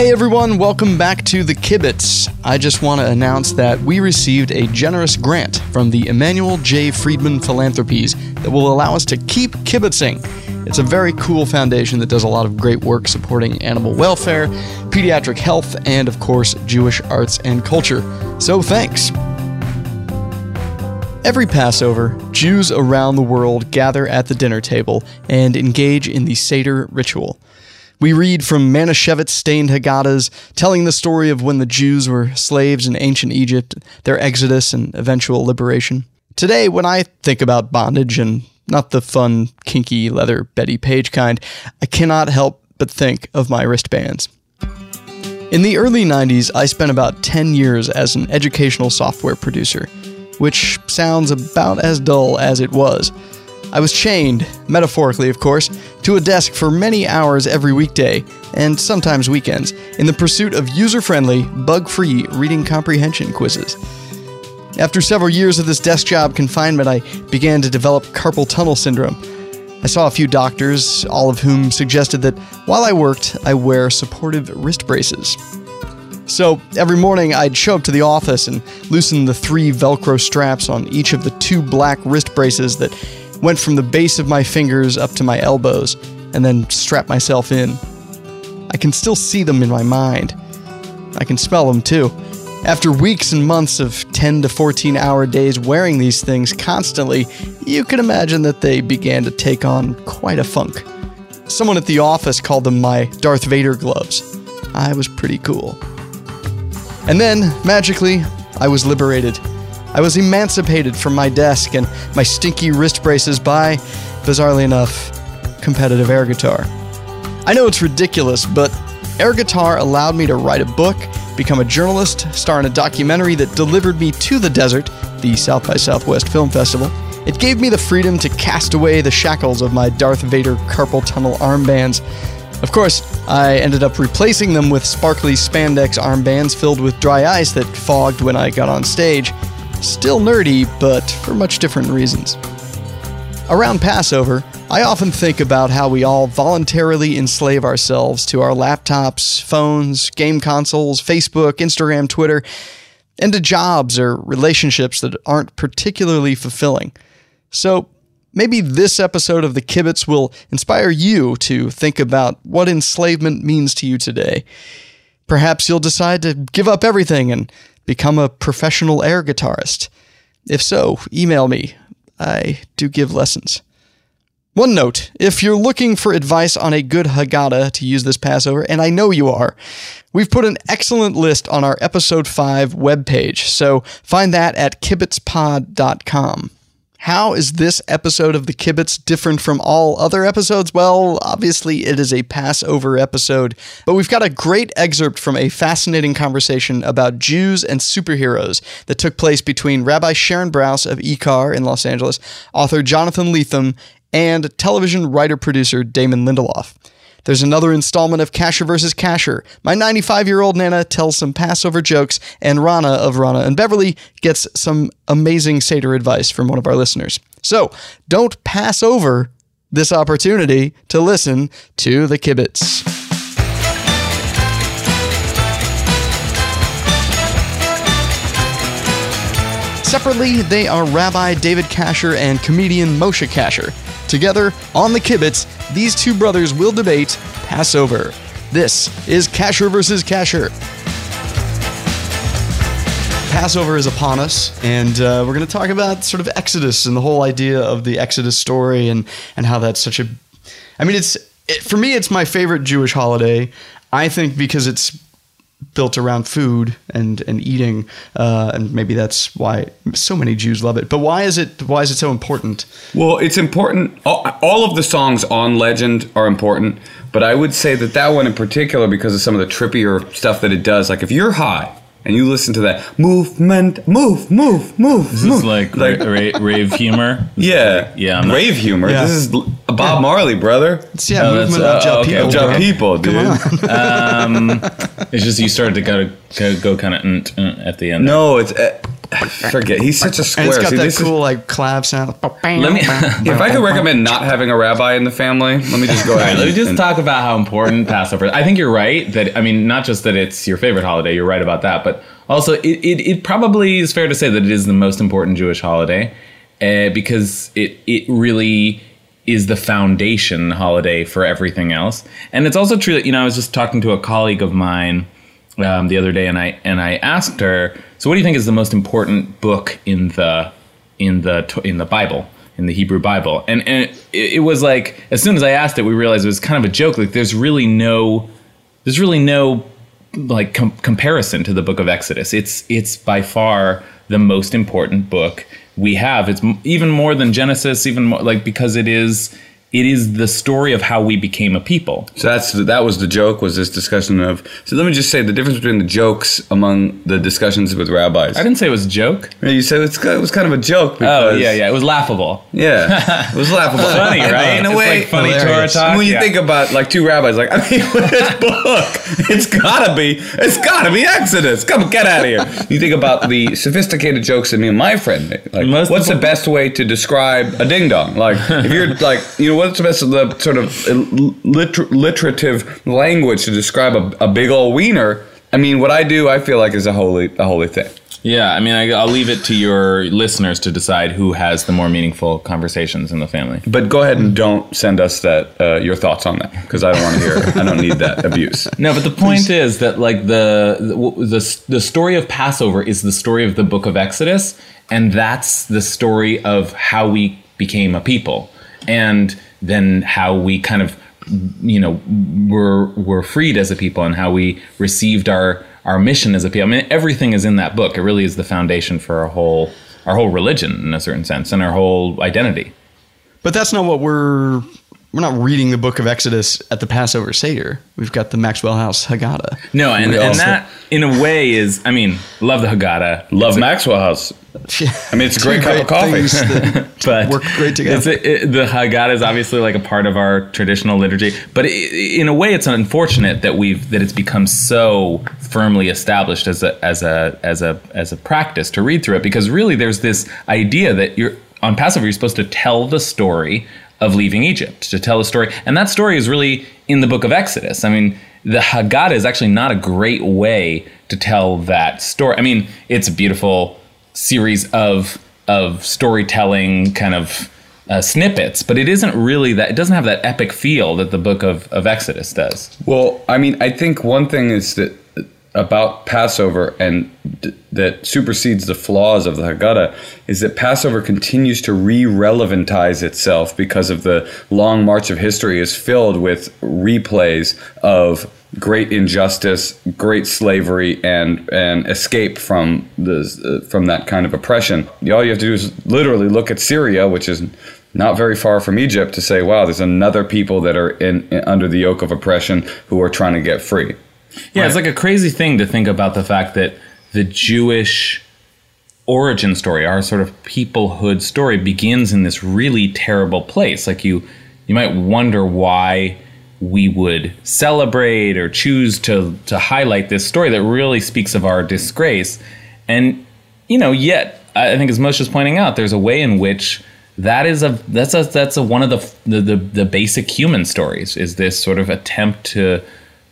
Hey everyone, welcome back to the Kibitz. I just want to announce that we received a generous grant from the Emanuel J. Friedman Philanthropies that will allow us to keep kibitzing. It's a very cool foundation that does a lot of great work supporting animal welfare, pediatric health, and of course, Jewish arts and culture. So thanks. Every Passover, Jews around the world gather at the dinner table and engage in the Seder ritual. We read from Manischewitz stained Haggadahs telling the story of when the Jews were slaves in ancient Egypt, their exodus, and eventual liberation. Today, when I think about bondage and not the fun, kinky leather Bettie Page kind, I cannot help but think of my wristbands. In the early 90s, I spent about 10 years as an educational software producer, which sounds about as dull as it was. I was chained, metaphorically of course, to a desk for many hours every weekday, and sometimes weekends, in the pursuit of user friendly, bug free reading comprehension quizzes. After several years of this desk job confinement, I began to develop carpal tunnel syndrome. I saw a few doctors, all of whom suggested that while I worked, I wear supportive wrist braces. So every morning I'd show up to the office and loosen the three Velcro straps on each of the two black wrist braces that went from the base of my fingers up to my elbows, and then strapped myself in. I can still see them in my mind. I can smell them too. After weeks and months of 10 to 14 hour days wearing these things constantly, you can imagine that they began to take on quite a funk. Someone at the office called them my Darth Vader gloves. I was pretty cool. And then, magically, I was liberated. I was emancipated from my desk and my stinky wrist braces by, bizarrely enough, competitive air guitar. I know it's ridiculous, but air guitar allowed me to write a book, become a journalist, star in a documentary that delivered me to the desert, the South by Southwest Film Festival. It gave me the freedom to cast away the shackles of my Darth Vader carpal tunnel armbands. Of course, I ended up replacing them with sparkly spandex armbands filled with dry ice that fogged when I got on stage. Still nerdy, but for much different reasons. Around Passover, I often think about how we all voluntarily enslave ourselves to our laptops, phones, game consoles, Facebook, Instagram, Twitter, and to jobs or relationships that aren't particularly fulfilling. So, maybe this episode of The Kibitz will inspire you to think about what enslavement means to you today. Perhaps you'll decide to give up everything and become a professional air guitarist? If so, email me. I do give lessons. One note if you're looking for advice on a good Haggadah to use this Passover, and I know you are, we've put an excellent list on our episode 5 webpage, so find that at kibitzpod.com. How is this episode of The Kibitz different from all other episodes? Well, obviously, it is a Passover episode, but we've got a great excerpt from a fascinating conversation about Jews and superheroes that took place between Rabbi Sharon Brous of IKAR in Los Angeles, author Jonathan Lethem, and television writer producer Damon Lindelof. There's another installment of Kasher vs. Kasher. My 95 year old Nana tells some Passover jokes, and Rana of Rana and Beverly gets some amazing Seder advice from one of our listeners. So don't pass over this opportunity to listen to the Kibitz. Separately, they are Rabbi David Kasher and comedian Moshe Kasher. Together, on the Kibitz, these two brothers will debate Passover. This is Kasher versus Kasher. Passover is upon us, and uh, we're going to talk about sort of Exodus and the whole idea of the Exodus story and and how that's such a. I mean, it's it, for me, it's my favorite Jewish holiday. I think because it's built around food and and eating, uh, and maybe that's why so many Jews love it. But why is it why is it so important? Well, it's important. All, all of the songs on Legend are important, but I would say that that one in particular because of some of the trippier stuff that it does. Like if you're high and you listen to that movement, move, move, move. This move. is like, Like- ra- ra- rave humor. yeah, Yeah, I'm not- rave humor. Yeah. This is L- Bob Marley, brother. It's yeah, Oh, movement of Jah okay, people. Of Jah bro. people, dude. Um, it's just you started to go, go, go kind of at the end. No, it's uh, forget. He's such a square. And it's got See, that this is- cool like clav sound. let me. if I could recommend not having a rabbi in the family, let me just go ahead. right, let me just and- talk about how important Passover. is. I think you're right that I mean not just that it's your favorite holiday. You're right about that, but also it, it, it probably is fair to say that it is the most important Jewish holiday uh, because it it really is the foundation holiday for everything else. And it's also true that you know I was just talking to a colleague of mine um, the other day, and I and I asked her, so what do you think is the most important book in the in the in the Bible? In the Hebrew Bible, and and it, it was like as soon as I asked it, we realized it was kind of a joke. Like there's really no, there's really no like com- comparison to the book of Exodus. It's it's by far the most important book we have. It's m- even more than Genesis, even more like because it is it is the story of how we became a people. So that's that was the joke. Was this discussion of? So let me just say the difference between the jokes among the discussions with rabbis. I didn't say it was a joke. You said it's, it was kind of a joke. Oh yeah, yeah, it was laughable. yeah, it was laughable. Funny, right? In a It's way, like funny. Torah talk. when you yeah. think about like two rabbis, like I mean, with this book, it's gotta be, it's gotta be Exodus. Come get out of here. You think about the sophisticated jokes that me and my friend make. Like, Most what's the best way to describe a ding dong? Like, if you're like, you know, what's the best the sort of liter- literative language to describe a, a big old wiener? I mean, what I do, I feel like is a holy, a holy thing. Yeah, I mean, I, I'll leave it to your listeners to decide who has the more meaningful conversations in the family. But go ahead and don't send us that uh, your thoughts on that because I don't want to hear. I don't need that abuse. No, but the point is that like the, the the the story of Passover is the story of the book of Exodus, and that's the story of how we became a people, and then how we kind of you know were were freed as a people, and how we received our our mission as a people. I mean, everything is in that book. It really is the foundation for our whole our whole religion in a certain sense, and our whole identity. But that's not what we're. We're not reading the book of Exodus at the Passover Seder. We've got the Maxwell House Haggadah. No, and, and also- that in a way is, I mean, love the Haggadah. Love Maxwell House. I mean, it's a great Two cup of coffee. but work great together. It's a, it, the Haggadah is obviously like a part of our traditional liturgy, but i in a way, it's unfortunate that we've that it's become so firmly established as a as a as a as a practice to read through it because really there's this idea that you're on Passover you're supposed to tell the story of leaving Egypt to tell a story, and that story is really in the book of Exodus. I mean. The Haggadah is actually not a great way to tell that story. I mean, it's a beautiful series of of storytelling kind of uh, snippets, but it isn't really that. It doesn't have that epic feel that the book of, of Exodus does. Well, I mean, I think one thing is that about Passover and d- that supersedes the flaws of the Haggadah is that Passover continues to re-relevantize itself because of the long march of history is filled with replays of great injustice, great slavery, and and escape from the uh, from that kind of oppression. All you have to do is literally look at Syria, which is not very far from Egypt, to say, wow, there's another people that are in, in under the yoke of oppression who are trying to get free. Yeah, it's like a crazy thing to think about the fact that the Jewish origin story, our sort of peoplehood story, begins in this really terrible place. Like you, you might wonder why we would celebrate or choose to to highlight this story that really speaks of our disgrace. And you know, yet I think as Moshe is pointing out, there's a way in which that is a that's a that's a one of the the, the, the basic human stories is this sort of attempt to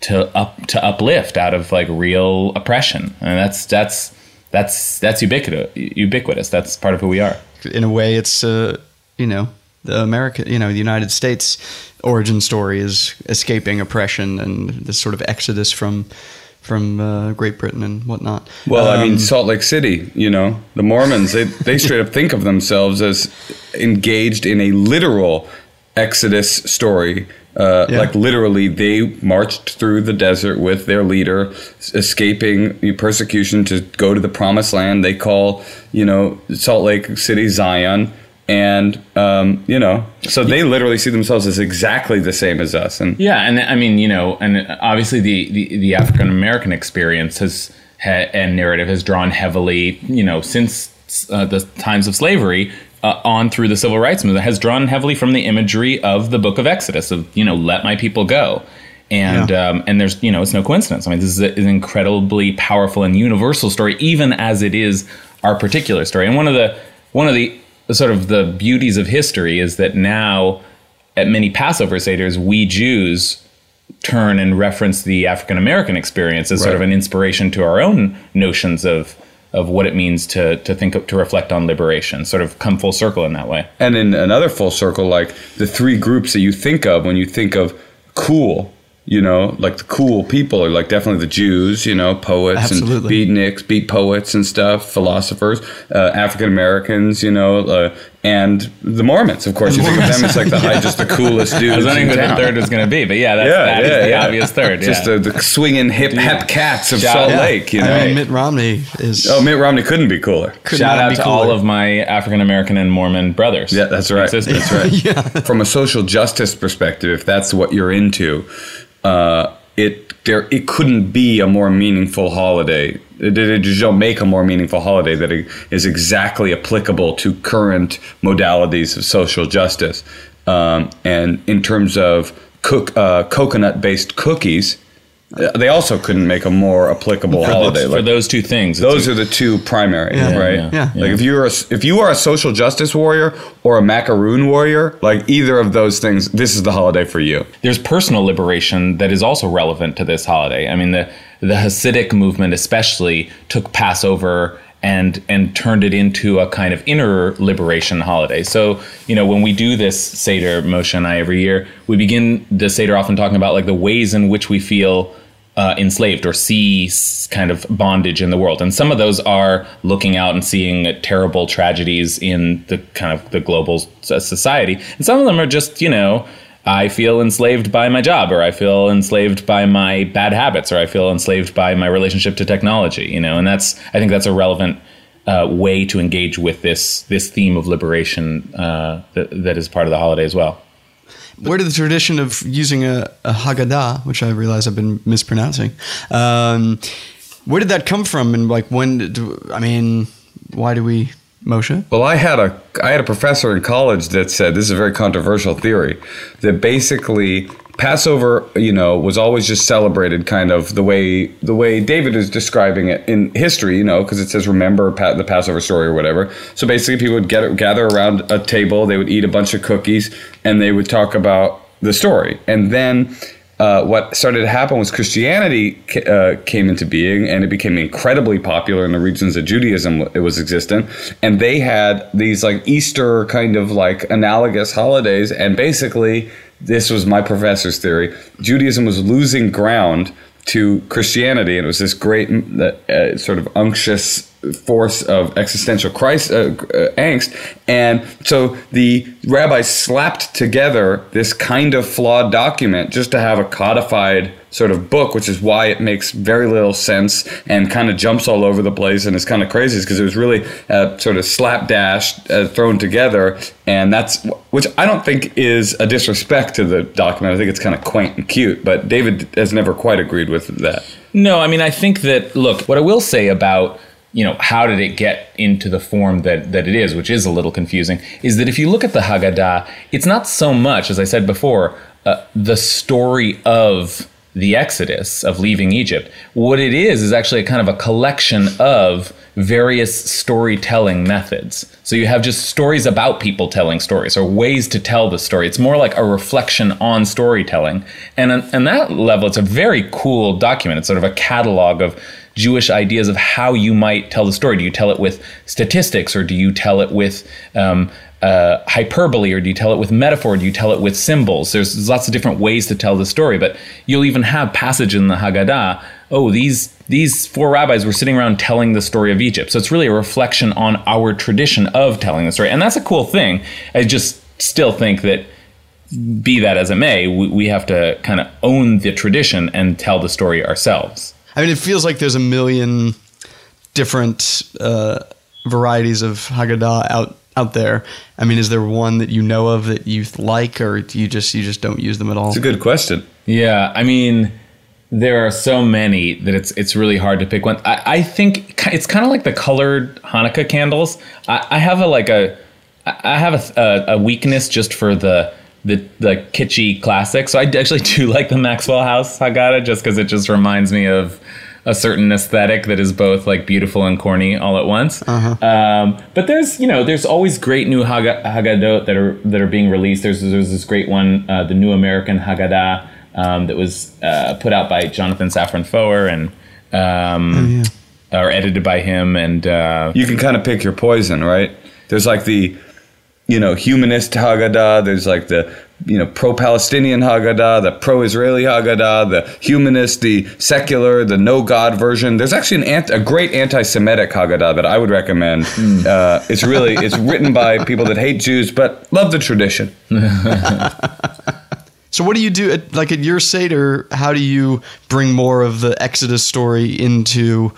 to up to uplift out of like real oppression and that's that's that's that's ubiquitous ubiquitous that's part of who we are in a way, it's uh, you know the America, you know, the United States origin story is escaping oppression and this sort of exodus from from uh, Great Britain and whatnot. Well, I mean, Um, Salt Lake City, you know, the Mormons, they, they straight up think of themselves as engaged in a literal Exodus story. Uh, Yeah. Like literally, they marched through the desert with their leader, escaping persecution to go to the promised land. They call, you know, Salt Lake City Zion. And, um, you know, so they literally see themselves as exactly the same as us. And yeah and i mean you know and obviously the the, the african american experience has ha, and narrative has drawn heavily you know since uh, the times of slavery uh, on through the civil rights movement has drawn heavily from the imagery of the book of exodus of you know let my people go and Yeah. um, and there's you know it's no coincidence. I mean, this is a- an incredibly powerful and universal story, even as it is our particular story. And one of the one of the sort of the beauties of history is that now at many Passover seders, we Jews turn and reference the African American experience as sort of an inspiration to our own notions of of what it means to to think to reflect on liberation. Sort of come full circle in that way. And in another full circle, like the three groups that you think of when you think of cool, you know, like the cool people are like definitely the Jews, you know, poets Absolutely. and beatniks, beat poets and stuff, philosophers, uh, African Americans, you know, uh, and the Mormons. Of course, you think of them as like the high, just the coolest dudes. I was wondering in who the third was going to be, but yeah, that's, Yeah, that is yeah, the yeah. obvious third. Just yeah. the, the swinging hip hep cats of Shout- Salt Yeah. Lake, you know. I mean, Mitt Romney is. oh, Mitt Romney couldn't be cooler. could Shout out to cooler. all of my African American and Mormon brothers. Yeah, that's right. and. That's right. From a social justice perspective, if that's what you're into, uh, it there it couldn't be a more meaningful holiday. It, it, it just don't make a more meaningful holiday that is exactly applicable to current modalities of social justice. Um, and in terms of cook uh, coconut-based cookies, uh, they also couldn't make a more applicable holiday. For Like, those two things. those a- are the two primary, Yeah. right? Yeah, yeah. Like if you're a, if you are a social justice warrior or a macaroon warrior, like either of those things, this is the holiday for you. there's personal liberation that is also relevant to this holiday. I mean, the the Hasidic movement especially took Passover and and turned it into a kind of inner liberation holiday. So you know, when we do this Seder, Moshe and I every year, we begin the Seder often talking about like the ways in which we feel. Uh, enslaved or see kind of bondage in the world, and some of those are looking out and seeing terrible tragedies in the kind of the global society, and some of them are just you know I feel enslaved by my job, or I feel enslaved by my bad habits, or I feel enslaved by my relationship to technology. You know, and that's I think that's a relevant uh, way to engage with this this theme of liberation uh, that, that is part of the holiday as well. Where did the tradition of using a, a Haggadah, which I realize I've been mispronouncing, um, where did that come from? And like, when? Did, I mean, why do we, Moshe? Well, I had a I had a professor in college that said this is a very controversial theory that basically Passover, you know, was always just celebrated kind of the way the way David is describing it in history, you know, because it says remember the Passover story or whatever. So basically, people would get gather around a table, they would eat a bunch of cookies, and they would talk about the story, and then. Uh, what started to happen was Christianity uh, came into being, and it became incredibly popular in the regions that Judaism it was existent. And they had these like Easter kind of like analogous holidays, and basically, this was my professor's theory: Judaism was losing ground to Christianity, and it was this great uh, sort of unctuous force of existential Christ uh, uh, angst, and so the rabbis slapped together this kind of flawed document just to have a codified sort of book, which is why it makes very little sense and kind of jumps all over the place and is kind of crazy because it was really uh, sort of slapdash uh, thrown together, and that's which I don't think is a disrespect to the document. I think it's kind of quaint and cute, but David has never quite agreed with that. No, I mean I think that look, what I will say about you know how did it get into the form that that it is, which is a little confusing, is that if you look at the Haggadah, it's not so much as I said before uh, the story of the Exodus of leaving Egypt. What it is is actually a kind of a collection of various storytelling methods. So you have just stories about people telling stories or ways to tell the story. It's more like a reflection on storytelling. And on, on that level, it's a very cool document. It's sort of a catalog of Jewish ideas of how you might tell the story. Do you tell it with statistics or do you tell it with um, uh, hyperbole or do you tell it with metaphor? Do you tell it with symbols? There's, there's lots of different ways to tell the story, but you'll even have passage in the Haggadah. Oh, these these four rabbis were sitting around telling the story of Egypt. So it's really a reflection on our tradition of telling the story, and that's a cool thing. I just still think that be that as it may, we, we have to kind of own the tradition and tell the story ourselves. I mean, it feels like there's a million different uh, varieties of Haggadah out out there. I mean, is there one that you know of that you like, or do you just you just don't use them at all? It's a good question. Yeah, I mean, there are so many that it's it's really hard to pick one. I, I think it's kind of like the colored Hanukkah candles. I, I have a like a I have a, a, a weakness just for the the the kitschy classics. So I actually do like the Maxwell House Haggadah just because it just reminds me of a certain aesthetic that is both like beautiful and corny all at once. Um, but there's you know there's always great new Haga- Haggadot that are that are being released. There's there's this great one, uh, the New American Haggadah, um, that was uh, put out by Jonathan Safran Foer and um, or edited by him and. Uh, you can kind of pick your poison, right? There's like the, you know, humanist Haggadah. There's like the, you know, pro-Palestinian Haggadah, the pro-Israeli Haggadah, the humanist, the secular, the no-God version. There's actually an ant- a great anti-Semitic Haggadah that I would recommend. Uh, it's really it's written by people that hate Jews but love the tradition. So what do you do at, like at your Seder? How do you bring more of the Exodus story into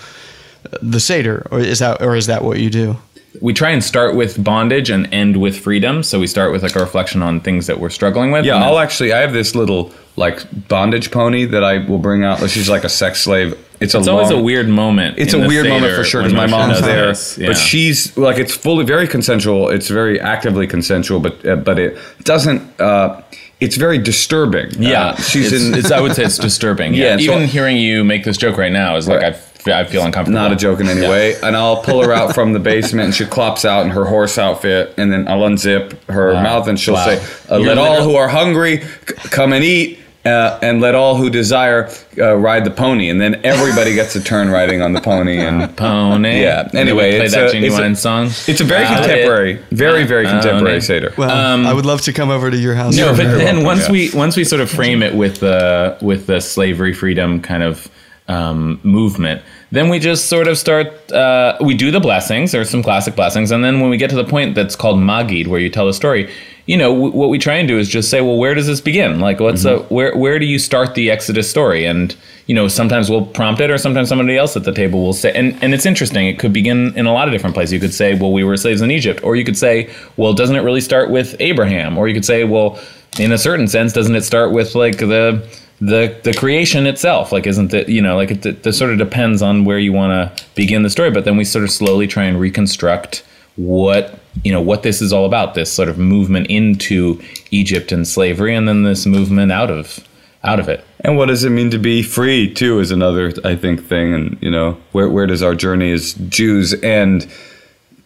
the Seder? Or is that or is that what you do? We try and start with bondage and end with freedom. So we start with like a reflection on things that we're struggling with. Yeah, I'll actually. I have this little like bondage pony that I will bring out. She's like a sex slave. It's, it's a always long- a weird moment. It's a weird moment for sure because my mom's there. Yeah. but she's like it's fully very consensual. It's very actively consensual, but uh, but it doesn't. Uh, it's very disturbing. yeah, Uh, she's in. it's, I would say it's disturbing. Yeah, Yeah, and so- even hearing you make this joke right now is like Right. I, I feel uncomfortable. not a joke in any way. And I'll pull her out from the basement, and she clops out in her horse outfit, and then I'll unzip her Wow. mouth, and she'll Wow. say, uh, You're "Let all who are hungry c- come and eat." Uh, and let all who desire uh, ride the pony, and then everybody gets a turn riding on the pony, and Pony. Yeah, anyway, play it's that a- it's genuine a- song. It's a very Got it. contemporary, very very Uh, contemporary uh, Seder. Well, I would love to come over to your house. No, but then welcome, once yeah. we once we sort of frame it with the with the slavery freedom kind of um, movement, then we just sort of start. Uh, we do the blessings. There's some classic blessings, and then when we get to the point that's called magid, where you tell a story, you know, w- what we try and do is just say, well, where does this begin? Like, what's Mm-hmm. uh where where do you start the Exodus story? And you know, sometimes we'll prompt it, or sometimes somebody else at the table will say, and and it's interesting. It could begin in a lot of different places. You could say, well, we were slaves in Egypt, or you could say, well, doesn't it really start with Abraham? Or you could say, well, in a certain sense, doesn't it start with like the the the creation itself? Like, isn't it you know like it, it, sort of depends on where you want to begin the story. But then we sort of slowly try and reconstruct what you know what this is all about. This sort of movement into Egypt and slavery, and then this movement out of out of it. And what does it mean to be free too is another I think thing and you know where where does our journey as Jews end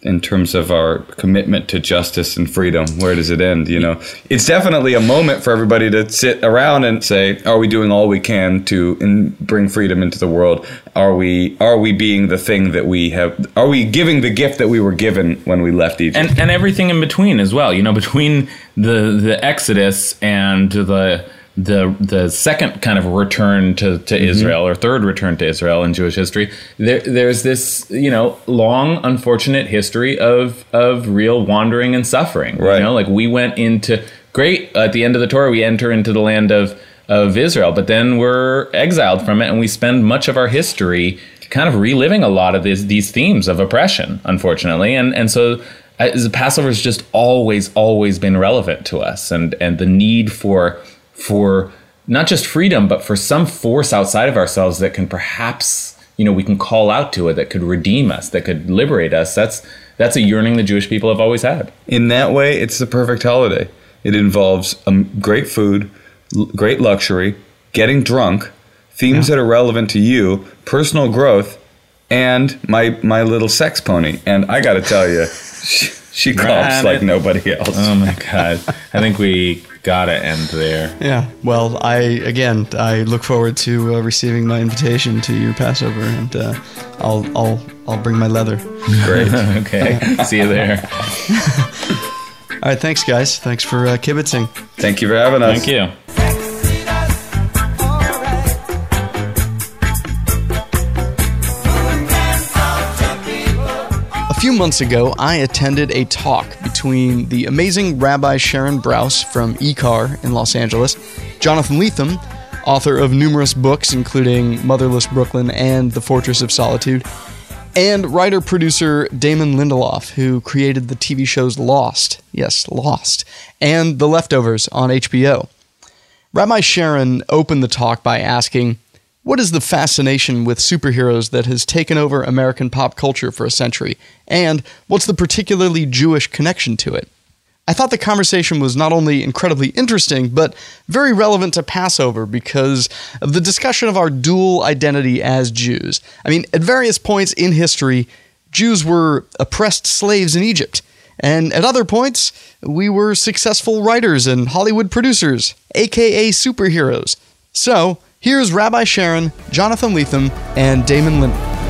in terms of our commitment to justice and freedom where does it end you know it's definitely a moment for everybody to sit around and say are we doing all we can to in, bring freedom into the world are we are we being the thing that we have are we giving the gift that we were given when we left Egypt and and everything in between as well. You know, between the the Exodus and the the the second kind of return to, to Mm-hmm. Israel or third return to Israel in Jewish history, there there's this you know long unfortunate history of of real wandering and suffering. Right. You know, like we went into great at the end of the Torah, we enter into the land of of Israel, but then we're exiled from it, and we spend much of our history kind of reliving a lot of these these themes of oppression, unfortunately, and and so uh, the Passover has just always always been relevant to us, and and the need for for not just freedom, but for some force outside of ourselves that can perhaps you know we can call out to it that could redeem us, that could liberate us. That's that's a yearning the Jewish people have always had. in that way, it's the perfect holiday. It involves um, great food, l- great luxury, getting drunk, themes that are relevant to you, personal growth, and my my little sex pony. And I got to tell you, she, she coughs like nobody else. Oh my god! I think we gotta end there. Yeah. Well, I again, I look forward to uh, receiving my invitation to your Passover, and uh, I'll I'll I'll bring my leather. Great. okay, see you there. All right. Thanks, guys. Thanks for uh, kibitzing. Thank you for having us. Thank you. Few months ago, I attended a talk between the amazing Rabbi Sharon Brous from IKAR in Los Angeles, Jonathan Lethem, author of numerous books including Motherless Brooklyn and The Fortress of Solitude, and writer producer Damon Lindelof, who created the TV shows Lost, yes, Lost, and The Leftovers on HBO. Rabbi Sharon opened the talk by asking, What is the fascination with superheroes that has taken over American pop culture for a century? And what's the particularly Jewish connection to it? I thought the conversation was not only incredibly interesting, but very relevant to Passover because of the discussion of our dual identity as Jews. I mean, at various points in history, Jews were oppressed slaves in Egypt. And at other points, we were successful writers and Hollywood producers, aka superheroes. So, here's Rabbi Sharon, Jonathan Lethem, and Damon Lindelof.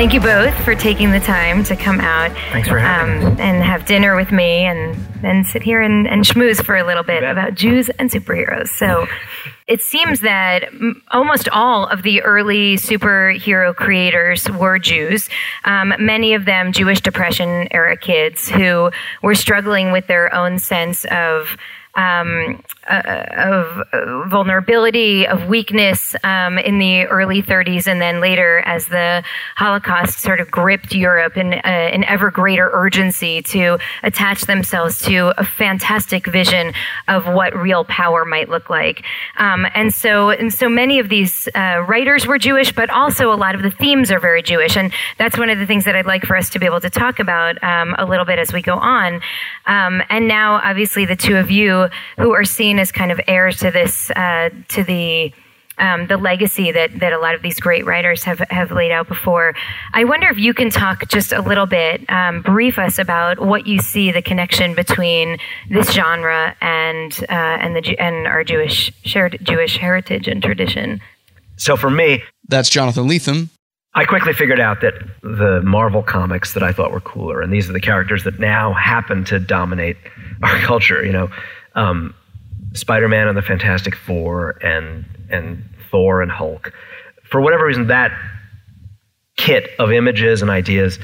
Thank you both for taking the time to come out Thanks for having um, and have dinner with me and and sit here and, and schmooze for a little bit about Jews and superheroes. So it seems that m- almost all of the early superhero creators were Jews. Um, many of them Jewish Depression era kids who were struggling with their own sense of um, uh, of vulnerability, of weakness um, in the early 30s, and then later as the Holocaust sort of gripped Europe in uh, an ever greater urgency to attach themselves to a fantastic vision of what real power might look like. Um, and so, and so many of these uh, writers were Jewish, but also a lot of the themes are very Jewish, and that's one of the things that I'd like for us to be able to talk about um, a little bit as we go on. Um, and now, obviously, the two of you who are seen as kind of heirs to this, uh, to the um, the legacy that, that a lot of these great writers have, have laid out before. I wonder if you can talk just a little bit, um, brief us about what you see the connection between this genre and uh, and the and our Jewish shared Jewish heritage and tradition. So for me, That's Jonathan Lethem. I quickly figured out that the Marvel comics that I thought were cooler, and these are the characters that now happen to dominate our culture. You know, um, Spider-Man and the Fantastic Four, and and Thor and Hulk. For whatever reason, that kit of images and ideas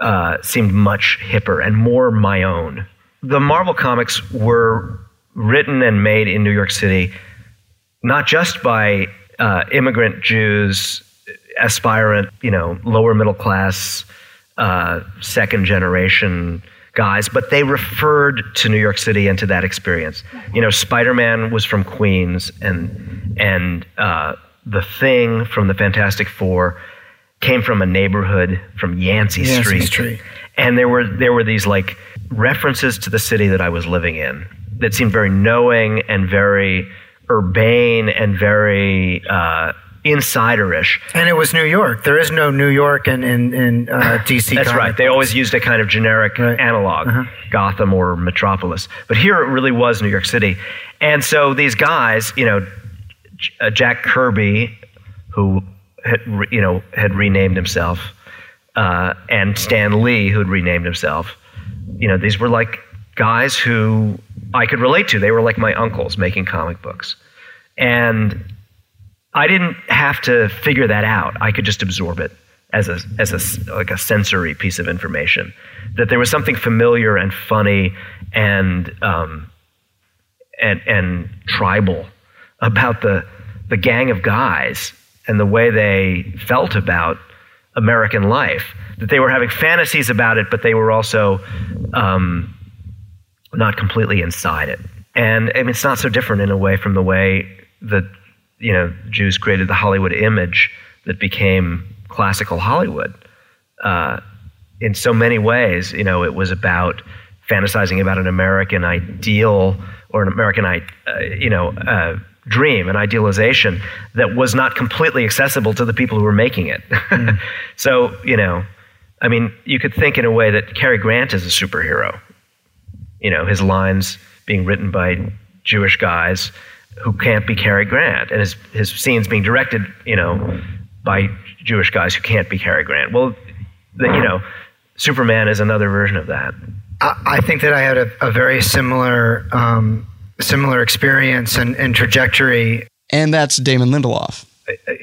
uh, seemed much hipper and more my own. The Marvel comics were written and made in New York City, not just by uh, immigrant Jews, aspirant, you know, lower middle class, uh, second generation guys, but they referred to New York City and to that experience. You know, Spider Man was from Queens, and and uh, the Thing from the Fantastic Four came from a neighborhood from Yancey, Yancey Street. Street. And there were there were these like references to the city that I was living in that seemed very knowing and very urbane and very uh, insiderish. And it was New York. There is no New York in in, in uh, DC. That's right. They always used a kind of generic Right. analog, Uh-huh. Gotham or Metropolis. But here it really was New York City. And so these guys, you know, J- uh, Jack Kirby, who had, re- you know, had renamed himself, uh, and Stan Lee, who had renamed himself, you know, these were like guys who I could relate to. They were like my uncles making comic books. And I didn't have to figure that out. I could just absorb it as a as a like a sensory piece of information. That there was something familiar and funny and um, and and tribal about the the gang of guys and the way they felt about American life. That they were having fantasies about it, but they were also um, not completely inside it. And I mean, it's not so different in a way from the way that you know Jews created the Hollywood image that became classical Hollywood. Uh, in so many ways, you know, it was about fantasizing about an American ideal or an American, uh, you know, uh, dream, an idealization that was not completely accessible to the people who were making it. so, you know, I mean, you could think in a way that Cary Grant is a superhero. You know, his lines being written by Jewish guys who can't be Cary Grant, and his his scenes being directed, you know, by Jewish guys who can't be Cary Grant. Well, the, you know, Superman is another version of that. I, I think that I had a, a very similar um, similar experience and, and trajectory. And that's Damon Lindelof.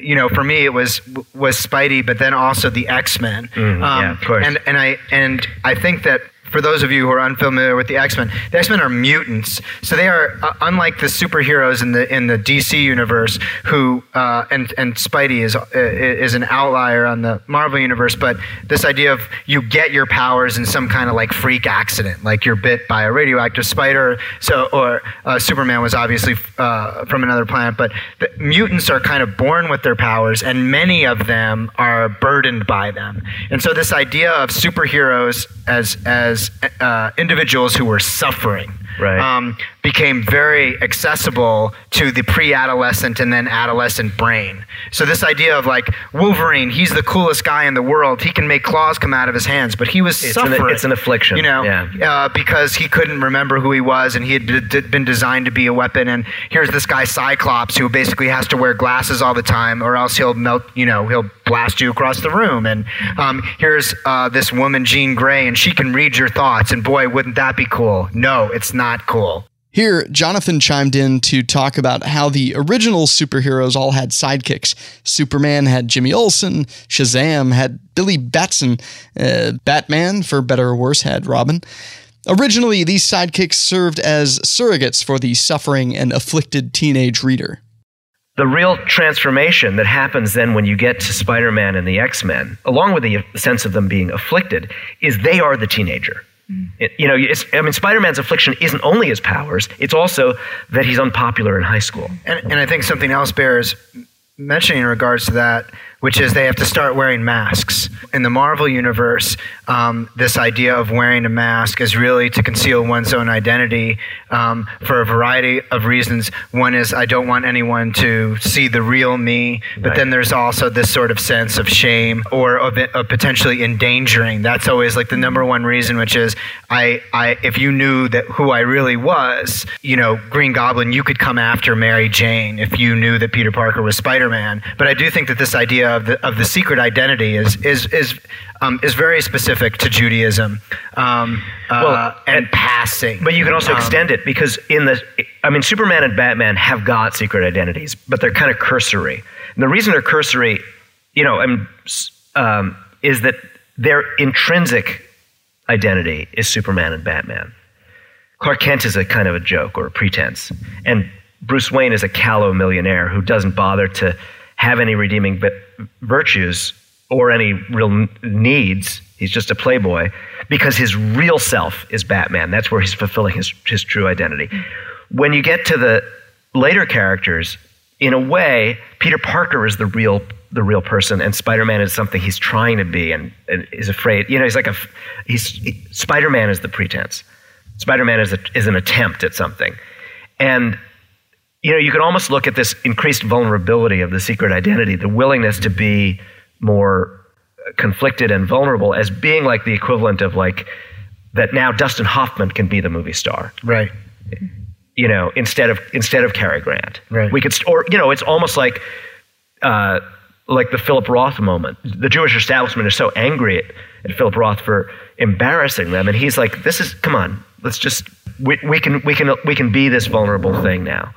You know, for me, it was was Spidey, but then also the X Men. Mm, yeah, of course. And and I and I think that for those of you who are unfamiliar with the X-Men, the X-Men are mutants. So they are uh, unlike the superheroes in the in the DC universe, who uh, and and Spidey is uh, is an outlier on the Marvel universe. But this idea of you get your powers in some kind of like freak accident, like you're bit by a radioactive spider. So or uh, Superman was obviously uh, from another planet, but mutants are kind of born with their powers, and many of them are burdened by them. And so this idea of superheroes as as uh, individuals who were suffering Right. um, became very accessible to the pre-adolescent and then adolescent brain. So this idea of like Wolverine, he's the coolest guy in the world. He can make claws come out of his hands, but he was It's an- suffering. it's an affliction, you know, yeah. uh, because he couldn't remember who he was, and he had d- d- been designed to be a weapon. And here's this guy Cyclops who basically has to wear glasses all the time, or else he'll melt. You know, he'll blast you across the room. And um, here's uh, this woman Jean Grey, and she can read your thoughts. And boy, wouldn't that be cool? No, it's not cool. Here, Jonathan chimed in to talk about how the original superheroes all had sidekicks. Superman had Jimmy Olsen, Shazam had Billy Batson, uh, Batman, for better or worse, had Robin. Originally, these sidekicks served as surrogates for the suffering and afflicted teenage reader. the real transformation that happens then when you get to Spider-Man and the X-Men, along with the sense of them being afflicted, is they are the teenager. Mm. It- you know, I mean, Spider-Man's affliction isn't only his powers; it's also that he's unpopular in high school. And, and I think something else bears mentioning in regards to that, which is they have to start wearing masks. In the Marvel universe, um, this idea of wearing a mask is really to conceal one's own identity um, for a variety of reasons. One is I don't want anyone to see the real me, but then there's also this sort of sense of shame or of, it, of potentially endangering. That's always like the number one reason, which is I, I if you knew that who I really was, you know, Green Goblin, you could come after Mary Jane if you knew that Peter Parker was Spider-Man. But I do think that this idea of the of the secret identity is is is um, is very specific to Judaism um, uh, Well, and, and- passing. But you can also Um, extend it because in the, I mean, Superman and Batman have got secret identities, but they're kind of cursory. And the reason they're cursory, you know, um, um, is that their intrinsic identity is Superman and Batman. Clark Kent is a kind of a joke or a pretense, and Bruce Wayne is a callow millionaire who doesn't bother to have any redeeming vi- virtues or any real needs. He's just a playboy because his real self is Batman. That's where he's fulfilling his, his true identity. When you get to the later characters, in a way, Peter Parker is the real the real person, and Spider Man is something he's trying to be and, and is afraid. You know, he's like a he's he, Spider Man is the pretense. Spider Man is a, is an attempt at something, and you know you can almost look at this increased vulnerability of the secret identity, the willingness to be more conflicted and vulnerable, as being like the equivalent of like that. Now Dustin Hoffman can be the movie star right. you know, instead of instead of Cary Grant. Right. We could, or you know, it's almost like, uh, like the Philip Roth moment. The Jewish establishment is so angry at, at Philip Roth for embarrassing them, and he's like, "This is come on, let's just we, we can we can we can be this vulnerable thing now."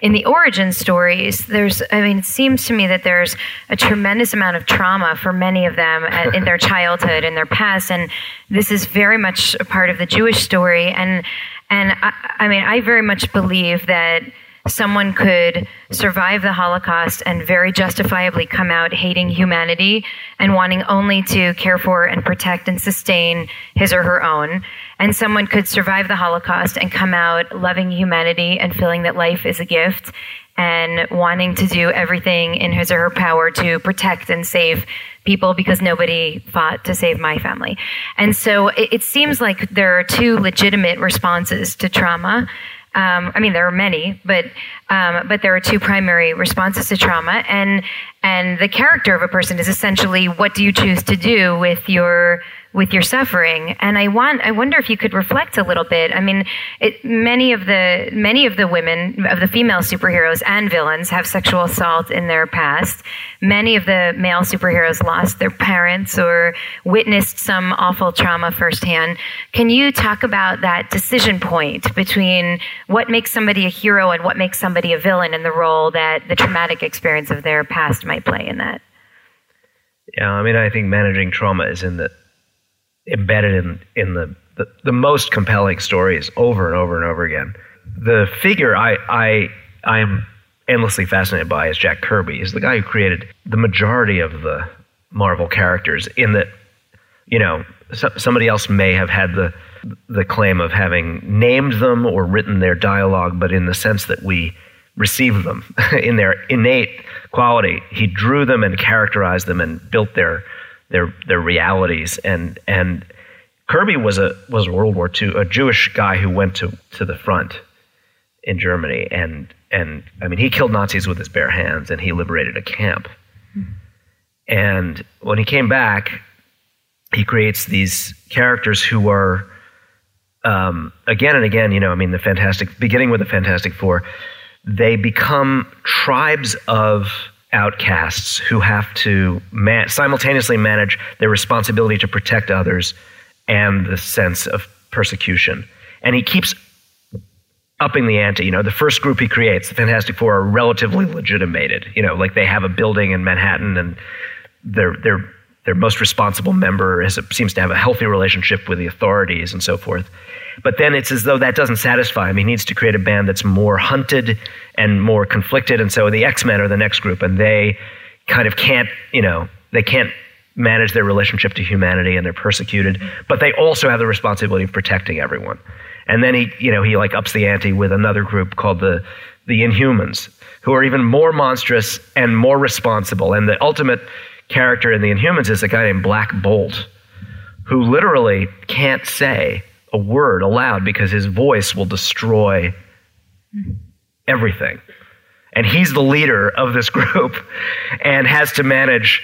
In the origin stories, there's, I mean, it seems to me that there's a tremendous amount of trauma for many of them in their childhood and their past. And this is very much a part of the Jewish story. And, and I, I mean, I very much believe that someone could survive the Holocaust and very justifiably come out hating humanity and wanting only to care for and protect and sustain his or her own. And someone could survive the Holocaust and come out loving humanity and feeling that life is a gift and wanting to do everything in his or her power to protect and save people because nobody fought to save my family. And so it, it seems like there are two legitimate responses to trauma. Um, I mean, there are many, but um, but there are two primary responses to trauma, and and the character of a person is essentially what do you choose to do with your with your suffering. And I want I wonder if you could reflect a little bit. I mean, it, many of the many of the women of the female superheroes and villains have sexual assault in their past. Many of the male superheroes lost their parents or witnessed some awful trauma firsthand. Can you talk about that decision point between what makes somebody a hero and what makes somebody a villain and the role that the traumatic experience of their past might play in that? Yeah, I mean, I think managing trauma is in the embedded in in the the, the most compelling stories over and over and over again. The figure I I I am endlessly fascinated by is Jack Kirby. He's the guy who created the majority of the Marvel characters. In that, you know, so, somebody else may have had the the claim of having named them or written their dialogue, but in the sense that we receive them in their innate quality, he drew them and characterized them and built their their their realities. And and Kirby was a was World War II a Jewish guy who went to to the front in Germany and and I mean he killed Nazis with his bare hands and he liberated a camp. And when he came back, he creates these characters who are um, again and again, you know, I mean, the Fantastic, beginning with the Fantastic Four, they become tribes of outcasts who have to man- simultaneously manage their responsibility to protect others and the sense of persecution. And he keeps upping the ante. You know, the first group he creates, the Fantastic Four, are relatively legitimated. You know, like they have a building in Manhattan and they're they're their most responsible member has, seems to have a healthy relationship with the authorities and so forth. But then it's as though that doesn't satisfy him. He needs to create a band that's more hunted and more conflicted. And so the X Men are the next group, and they kind of can't, you know, they can't manage their relationship to humanity and they're persecuted, but they also have the responsibility of protecting everyone. And then he, you know, he like ups the ante with another group called the the Inhumans, who are even more monstrous and more responsible. And the ultimate character in the Inhumans is a guy named Black Bolt, who literally can't say a word aloud because his voice will destroy everything. And he's the leader of this group and has to manage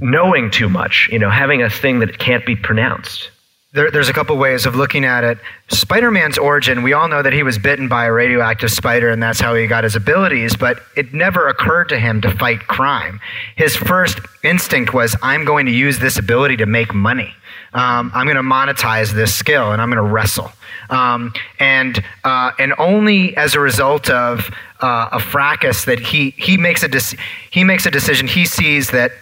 knowing too much, you know, having a thing that can't be pronounced. There, there's a couple ways of looking at it. Spider Man's origin, we all know that he was bitten by a radioactive spider and that's how he got his abilities, but it never occurred to him to fight crime. His first instinct was, I'm going to use this ability to make money. Um, I'm going to monetize this skill and I'm going to wrestle. Um, and, uh, and only as a result of uh, a fracas that he, he, makes a he makes a decision, he sees that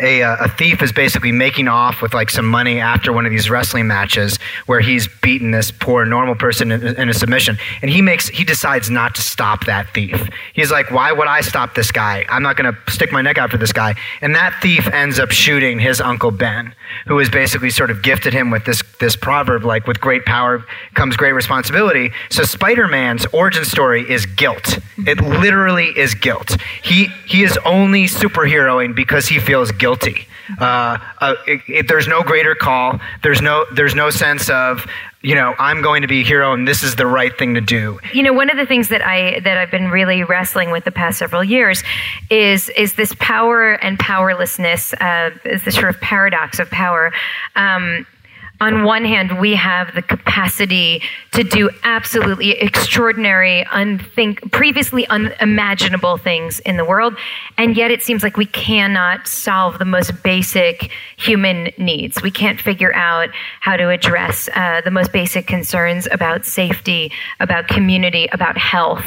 a, uh, a, thief is basically making off with like some money after one of these wrestling matches where he's beaten this poor normal person in, in, a submission. And he makes he decides not to stop that thief. He's like why would i stop this guy? I'm not going to stick my neck out for this guy. And that thief ends up shooting his uncle ben who has basically sort of gifted him with this this proverb like with great power comes great responsibility. So spider-man's origin story is guilt. It literally is guilt. He he is only superheroing because he feels guilty. Uh, uh, it, it, there's no greater call. There's no there's no sense of you know I'm going to be a hero and this is the right thing to do. You know, one of the things that I that I've been really wrestling with the past several years is is this power and powerlessness. Uh, is this sort of paradox of power. Um, on one hand, we have the capacity to do absolutely extraordinary, unthink, previously unimaginable things in the world, and yet it seems like we cannot solve the most basic human needs. We can't figure out how to address uh, the most basic concerns about safety, about community, about health.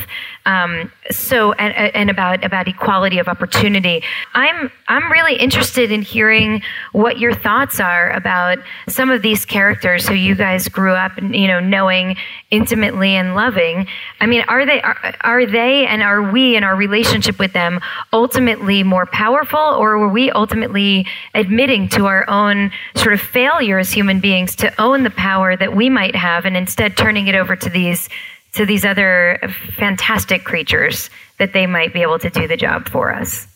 Um, so and, and about about equality of opportunity. I'm I'm really interested in hearing what your thoughts are about some of these characters who you guys grew up, you know, knowing intimately and loving. I mean, are they are, are they and are we in our relationship with them ultimately more powerful, or were we ultimately admitting to our own sort of failure as human beings to own the power that we might have, and instead turning it over to these to these other fantastic creatures that they might be able to do the job for us.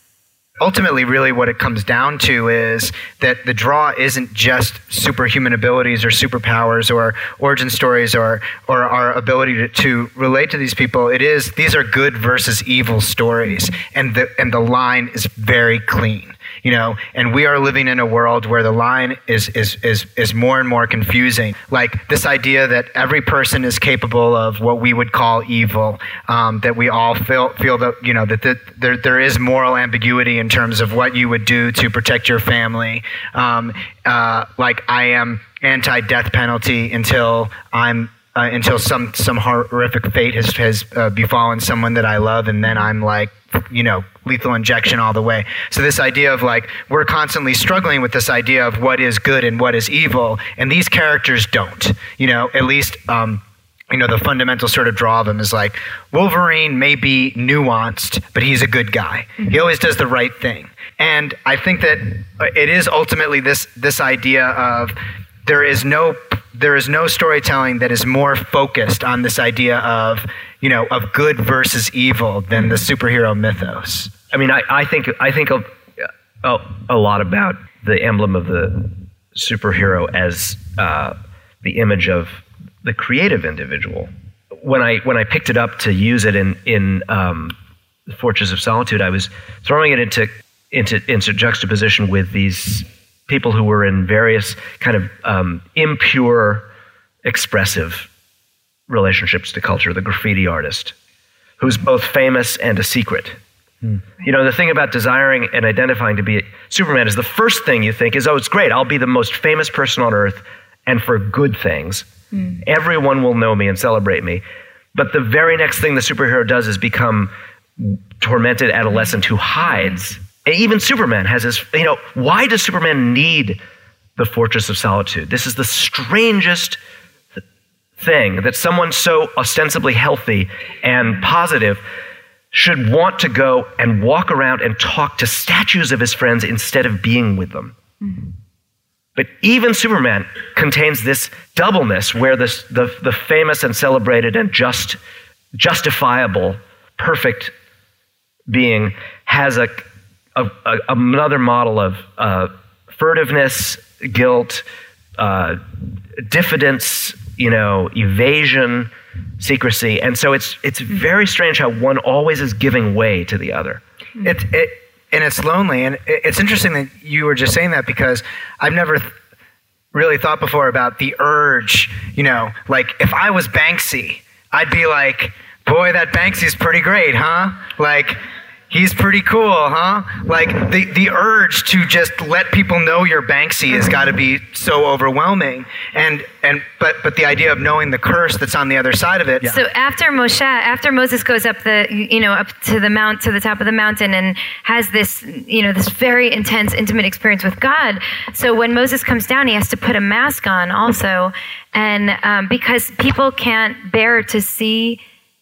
Ultimately, really, what it comes down to is that the draw isn't just superhuman abilities or superpowers or origin stories or, or our ability to, to relate to these people. It is these are good versus evil stories, and the and the line is very clean you know and we are living in a world where the line is is is is more and more confusing. Like this idea that every person is capable of what we would call evil um, that we all feel feel that you know that the, there there is moral ambiguity in terms of what you would do to protect your family. Um, uh, like I am anti death penalty until I'm uh, until some some horrific fate has has uh, befallen someone that I love, and then I'm like, you know, lethal injection all the way. So this idea of like we're constantly struggling with this idea of what is good and what is evil, and these characters don't. You know, at least. Um, you know, the fundamental sort of draw of him is like Wolverine may be nuanced, but he's a good guy. He always does the right thing. And I think that it is ultimately this this idea of there is no there is no storytelling that is more focused on this idea of you know of good versus evil than the superhero mythos. I mean, I, I think I think a, a, a lot about the emblem of the superhero as uh, the image of the creative individual. When I when I picked it up to use it in in um, the Fortress of Solitude, I was throwing it into into into juxtaposition with these people who were in various kind of um, impure, expressive relationships to culture. The graffiti artist, who's both famous and a secret. You know, the thing about desiring and identifying to be Superman is the first thing you think is, oh, it's great. I'll be the most famous person on earth and for good things. Everyone will know me and celebrate me. But the very next thing the superhero does is become tormented adolescent who hides. And even Superman has his, you know, why does Superman need the Fortress of Solitude? This is the strangest thing that someone so ostensibly healthy and positive should want to go and walk around and talk to statues of his friends instead of being with them. Mm-hmm. But even Superman contains this doubleness where this, the, the famous and celebrated and just, justifiable, perfect being has a, a, a- another model of uh, furtiveness, guilt, uh, diffidence, you know, evasion, secrecy. And so it's, it's very strange how one always is giving way to the other. It, it and it's lonely, and it, it's interesting that you were just saying that because I've never th- really thought before about the urge. You know, like if I was Banksy, I'd be like, "Boy, that Banksy's pretty great, huh?" Like. He's pretty cool, huh? Like the, the urge to just let people know you're Banksy has got to be so overwhelming, and and but but the idea of knowing the curse that's on the other side of it. Yeah. So after Moshe, after Moses goes up the, you know, up to the mount, to the top of the mountain, and has this, you know, this very intense, intimate experience with God. So when Moses comes down, he has to put a mask on also, and um, because people can't bear to see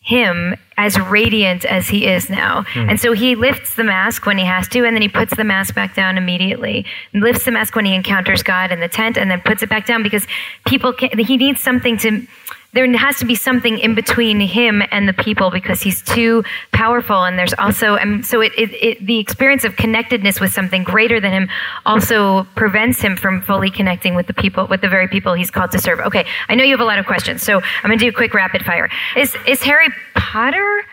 him as radiant as he is now. Hmm. And so he lifts the mask when he has to, and then he puts the mask back down immediately. Lifts the mask when he encounters God in the tent, and then puts it back down because people can, he needs something to, there has to be something in between him and the people because he's too powerful. And there's also, and so it, it, it, the experience of connectedness with something greater than him also prevents him from fully connecting with the people, with the very people he's called to serve. Okay, I know you have a lot of questions, so I'm going to do a quick rapid fire. Is, is Harry Potter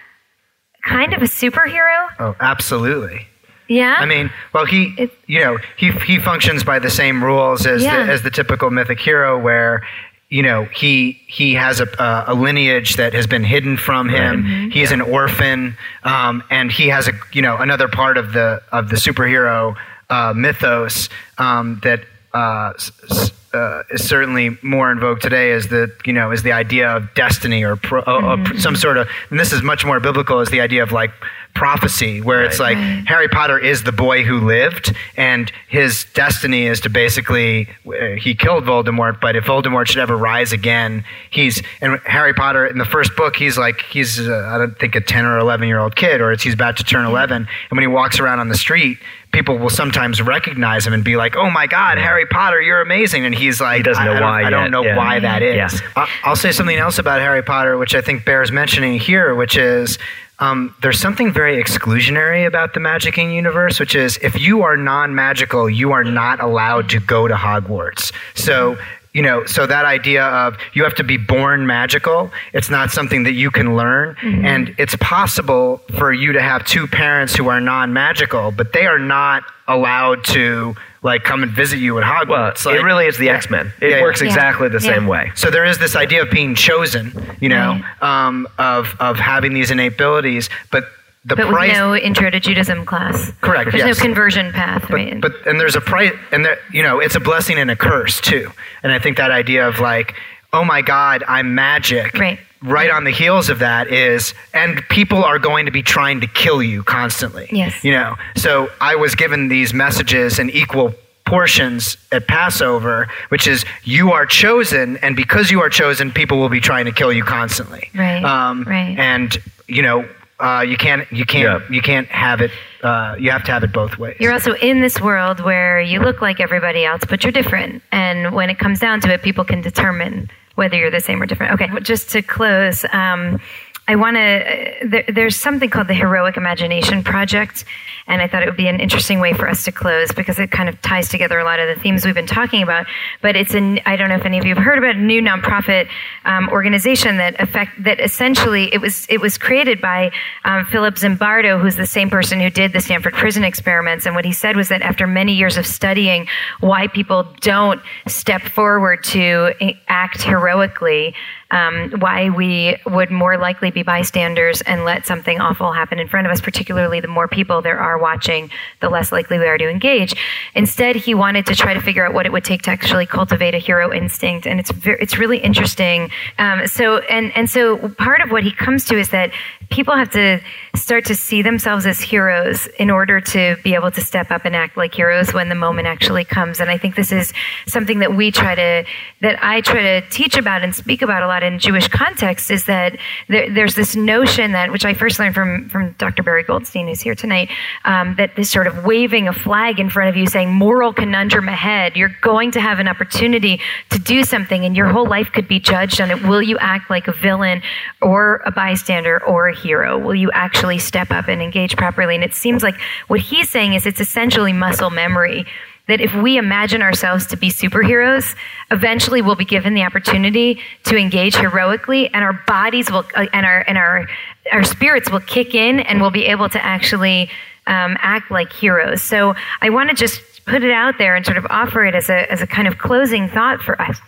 kind of a superhero? Oh, absolutely. Yeah. I mean, well, he, It- you know, he he functions by the same rules as Yeah. the, as the typical mythic hero, where you know he he has a a, lineage that has been hidden from him. He is an orphan, um, and he has a you know another part of the of the superhero uh, mythos um, that. Uh, s- uh, is certainly more in vogue today is the you know is the idea of destiny or pro, uh, uh, some sort of and this is much more biblical is the idea of like prophecy where it's like Harry Potter is the boy who lived and his destiny is to basically uh, he killed Voldemort but if Voldemort should ever rise again he's and Harry Potter in the first book he's like he's uh, I don't think a 10 or 11 year old kid or it's he's about to turn 11 and when he walks around on the street people will sometimes recognize him and be like oh my god Harry Potter you're amazing and he's like he doesn't know I, I don't, why I don't know yeah. why that is Yeah. I- I'll say something else about Harry Potter, which I think bears mentioning here, which is um, there's something very exclusionary about the magicking universe, which is if you are non magical, you are not allowed to go to Hogwarts. So, you know, so that idea of you have to be born magical, it's not something that you can learn. And it's possible for you to have two parents who are non magical, but they are not allowed to like come and visit you at Hogwarts. Well, Like- it really is the X Men. It Yeah, yeah. works Yeah. exactly the Yeah. same way. so there is this idea of being chosen, you know, um, of of having these innate abilities, but the but with no intro to Judaism class. Correct, There's yes. no conversion path, right? but and there's a price, and there, you know, it's a blessing and a curse too. And I think that idea of like, oh my God, I'm magic. Right. Right on the heels of that is, and people are going to be trying to kill you constantly. Yes. You know, so I was given these messages in equal portions at Passover, which is you are chosen, and because you are chosen, people will be trying to kill you constantly. Right, um, right. And you know, uh, you can't, you can't, Yeah. you can't have it. Uh, you have to have it both ways. You're also in this world where you look like everybody else, but you're different. And when it comes down to it, people can determine whether you're the same or different. Okay, just to close, um, I want to. There, there's something called the Heroic Imagination Project, and I thought it would be an interesting way for us to close because it kind of ties together a lot of the themes we've been talking about. But it's an. I don't know if any of you have heard about a new nonprofit um, organization that affect that essentially it was it was created by um, Philip Zimbardo, who's the same person who did the Stanford prison experiments. And what he said was that after many years of studying why people don't step forward to act heroically, um, why we would more likely be bystanders and let something awful happen in front of us, particularly the more people there are watching, the less likely we are to engage. Instead, he wanted to try to figure out what it would take to actually cultivate a hero instinct, and it's ver- it's really interesting. Um, so and and so part of what he comes to is that people have to start to see themselves as heroes in order to be able to step up and act like heroes when the moment actually comes. And I think this is something that we try to, that I try to teach about and speak about a lot in Jewish context is that there, there's this notion that, which I first learned from, from Dr. Barry Goldstein, who's here tonight, um, that this sort of waving a flag in front of you saying moral conundrum ahead, you're going to have an opportunity to do something and your whole life could be judged on it. Will you act like a villain or a bystander or a hero? Will you actually step up and engage properly? And it seems like what he's saying is it's essentially muscle memory. That if we imagine ourselves to be superheroes, eventually we'll be given the opportunity to engage heroically, and our bodies will, uh, and our and our our spirits will kick in, and we'll be able to actually um, act like heroes. So I want to just put it out there and sort of offer it as a as a kind of closing thought for us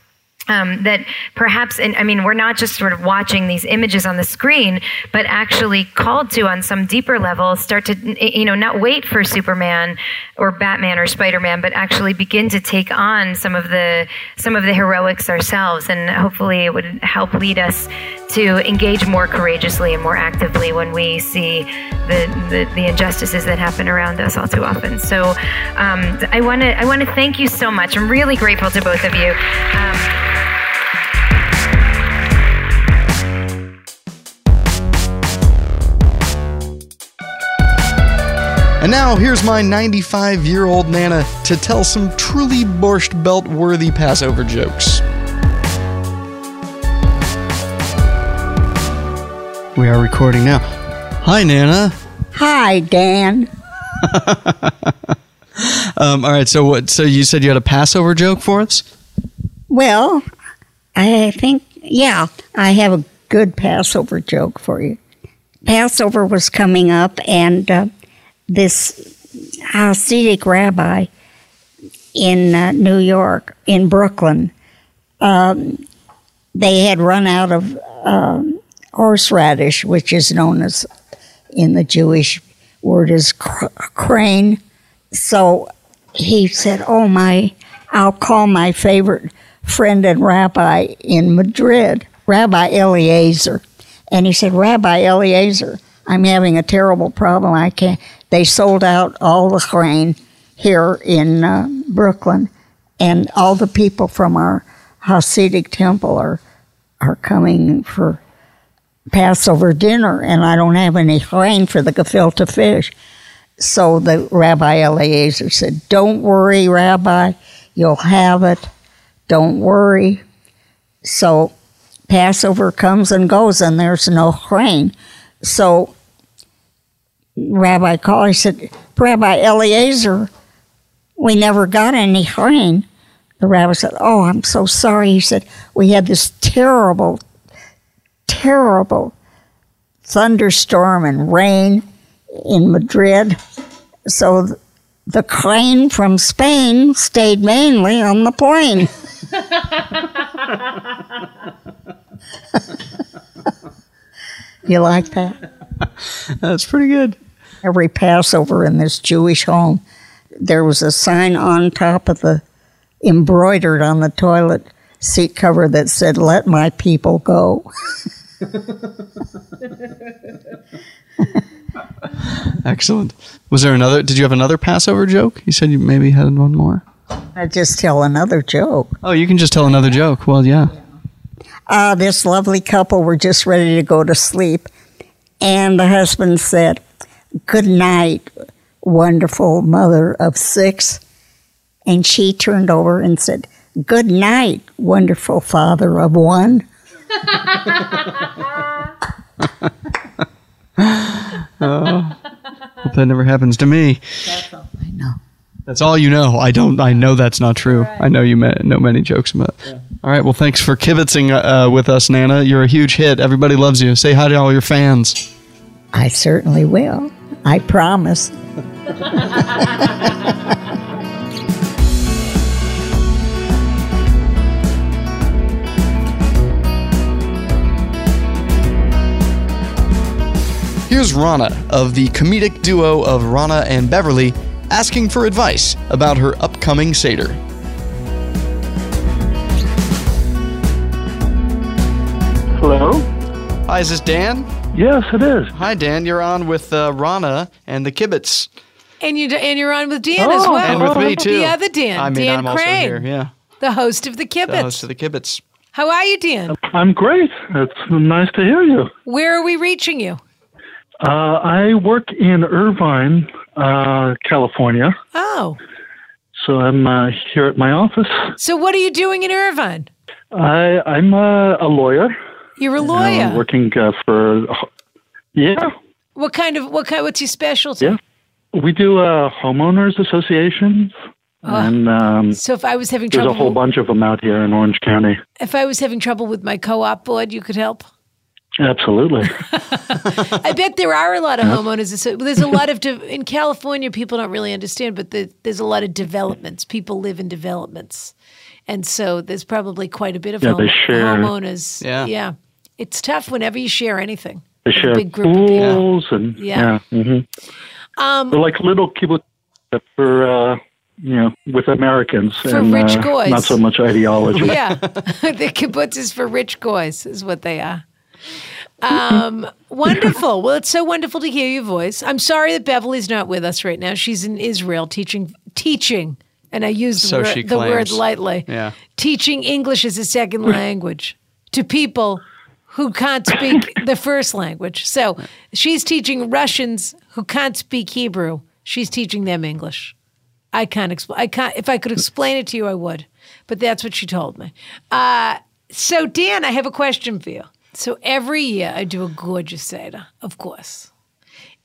um, that perhaps, I mean, we're not just sort of watching these images on the screen, but actually called to on some deeper level, start to, you know, not wait for Superman or Batman or Spider-Man, but actually begin to take on some of the some of the heroics ourselves, and hopefully it would help lead us to engage more courageously and more actively when we see the the, the injustices that happen around us all too often. So um, I want to I want to thank you so much. I'm really grateful to both of you. Um, And now here's my 95 year old Nana to tell some truly Borscht Belt worthy Passover jokes. We are recording now. Hi, Nana. Hi, Dan. Um, all right, so what? So you said you had a Passover joke for us? Well, I think, yeah, I have a good Passover joke for you. Passover was coming up, and uh, this Hasidic rabbi in uh, New York, in Brooklyn, um, they had run out of um, horseradish, which is known as, in the Jewish word, as cr- crane. So he said, Oh, my, I'll call my favorite friend and rabbi in Madrid, Rabbi Eliezer. And he said, Rabbi Eliezer, I'm having a terrible problem. I can't. They sold out all the grain here in uh, Brooklyn, and all the people from our Hasidic temple are are coming for Passover dinner, and I don't have any grain for the gefilte fish. So the Rabbi Eliezer said, Don't worry, Rabbi, you'll have it. Don't worry. So Passover comes and goes, and there's no grain. So Rabbi called, he said, Rabbi Eliezer, we never got any grain. The rabbi said, Oh, I'm so sorry. He said, We had this terrible, terrible thunderstorm and rain in Madrid. So the crane from Spain stayed mainly on the plane. you like that? That's pretty good. Every Passover in this Jewish home, there was a sign on top of the embroidered on the toilet seat cover that said, Let my people go. Excellent. Was there another? Did you have another Passover joke? You said you maybe had one more. I just tell another joke. Oh, you can just tell another joke. Well, yeah. Uh, this lovely couple were just ready to go to sleep, and the husband said, Good night, wonderful mother of six. And she turned over and said, Good night, wonderful father of one. oh, Hope that never happens to me. That's all I know. That's all you know. I don't. I know that's not true. I know you ma- know many jokes about. All right. Well, thanks for kibitzing uh, with us, Nana. You're a huge hit. Everybody loves you. Say hi to all your fans. I certainly will. I promise. Here's Ronna of the comedic duo of Ronna and Beverly asking for advice about her upcoming Seder. Hello? Hi, is this Dan? Yes, it is. Hi, Dan. You're on with uh, Ronna and the Kibitz. And you and you're on with Dan as Oh, well. And with me, too. The other Dan, I mean, Dan I'm also Crane, here. Yeah. the host of the The host of the Kibitz. How are you, Dan? I'm great. It's nice to hear you. Where are we reaching you? Uh, I work in Irvine, uh, California. Oh, So I'm uh, here at my office. so what are you doing in Irvine? I, I'm uh, a lawyer. You're a I'm lawyer. working uh, for, yeah, What kind of what kind? What's your specialty? Yeah. we do uh, homeowners associations. and um, So if I was having trouble, there's a whole bunch of them out here in Orange County. if I was having trouble with my co-op board, you could help. Absolutely. I bet there are a lot of homeowners. There's a lot of de- in California. People don't really understand, but the, there's a lot of developments. People live in developments, and so there's probably quite a bit of Yeah, home, they share. homeowners. Yeah. yeah. It's tough whenever you share anything. They with a share big group of pools and Yeah. yeah. hmm Um, They're like little kibbutz for uh, you know with Americans For and rich uh, goys. not so much ideology. yeah, the kibbutz is for rich guys, is what they are. Um, wonderful. Well, it's so wonderful to hear your voice. I'm sorry that Beverly's not with us right now. She's in Israel teaching teaching, and I use the, So word, the word lightly. Yeah. teaching English as a second language to people who can't speak the first language. So she's teaching Russians who can't speak Hebrew. She's teaching them English. I can't explain. I can't. If I could explain it to you, I would. But that's what she told me. Uh, so Dan, I have a question for you. So every year I do a gorgeous Seder, of course.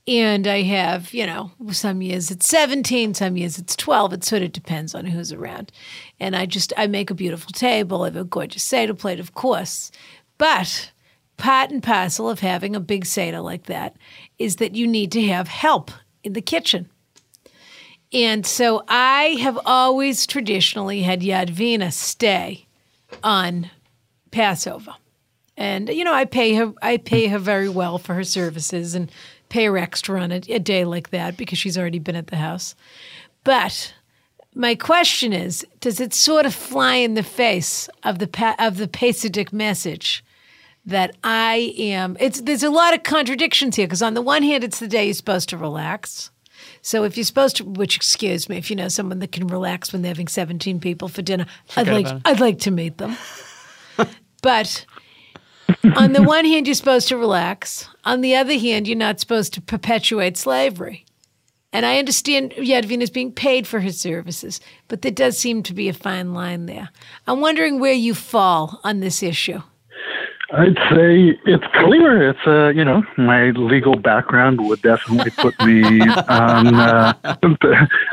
And I have, you know, some years it's 17, some years it's 12. It sort of depends on who's around. And I just, I make a beautiful table. I have a gorgeous Seder plate, of course. But part and parcel of having a big Seder like that is that you need to have help in the kitchen. And so I have always traditionally had Yadvina stay on Passover. And you know, I pay her I pay her very well for her services and pay her extra on a, a day like that because she's already been at the house. But my question is, does it sort of fly in the face of the of the Pesach message that I am? It's there's a lot of contradictions here because on the one hand, it's the day you're supposed to relax. So if you're supposed to, which excuse me, if you know someone that can relax when they're having 17 people for dinner, I'd like. I'd like to meet them. but on the one hand, you're supposed to relax. On the other hand, you're not supposed to perpetuate slavery. And I understand Yadvin is being paid for his services, but there does seem to be a fine line there. I'm wondering where you fall on this issue. I'd say it's clear. It's uh, you know, my legal background would definitely put me on. Uh,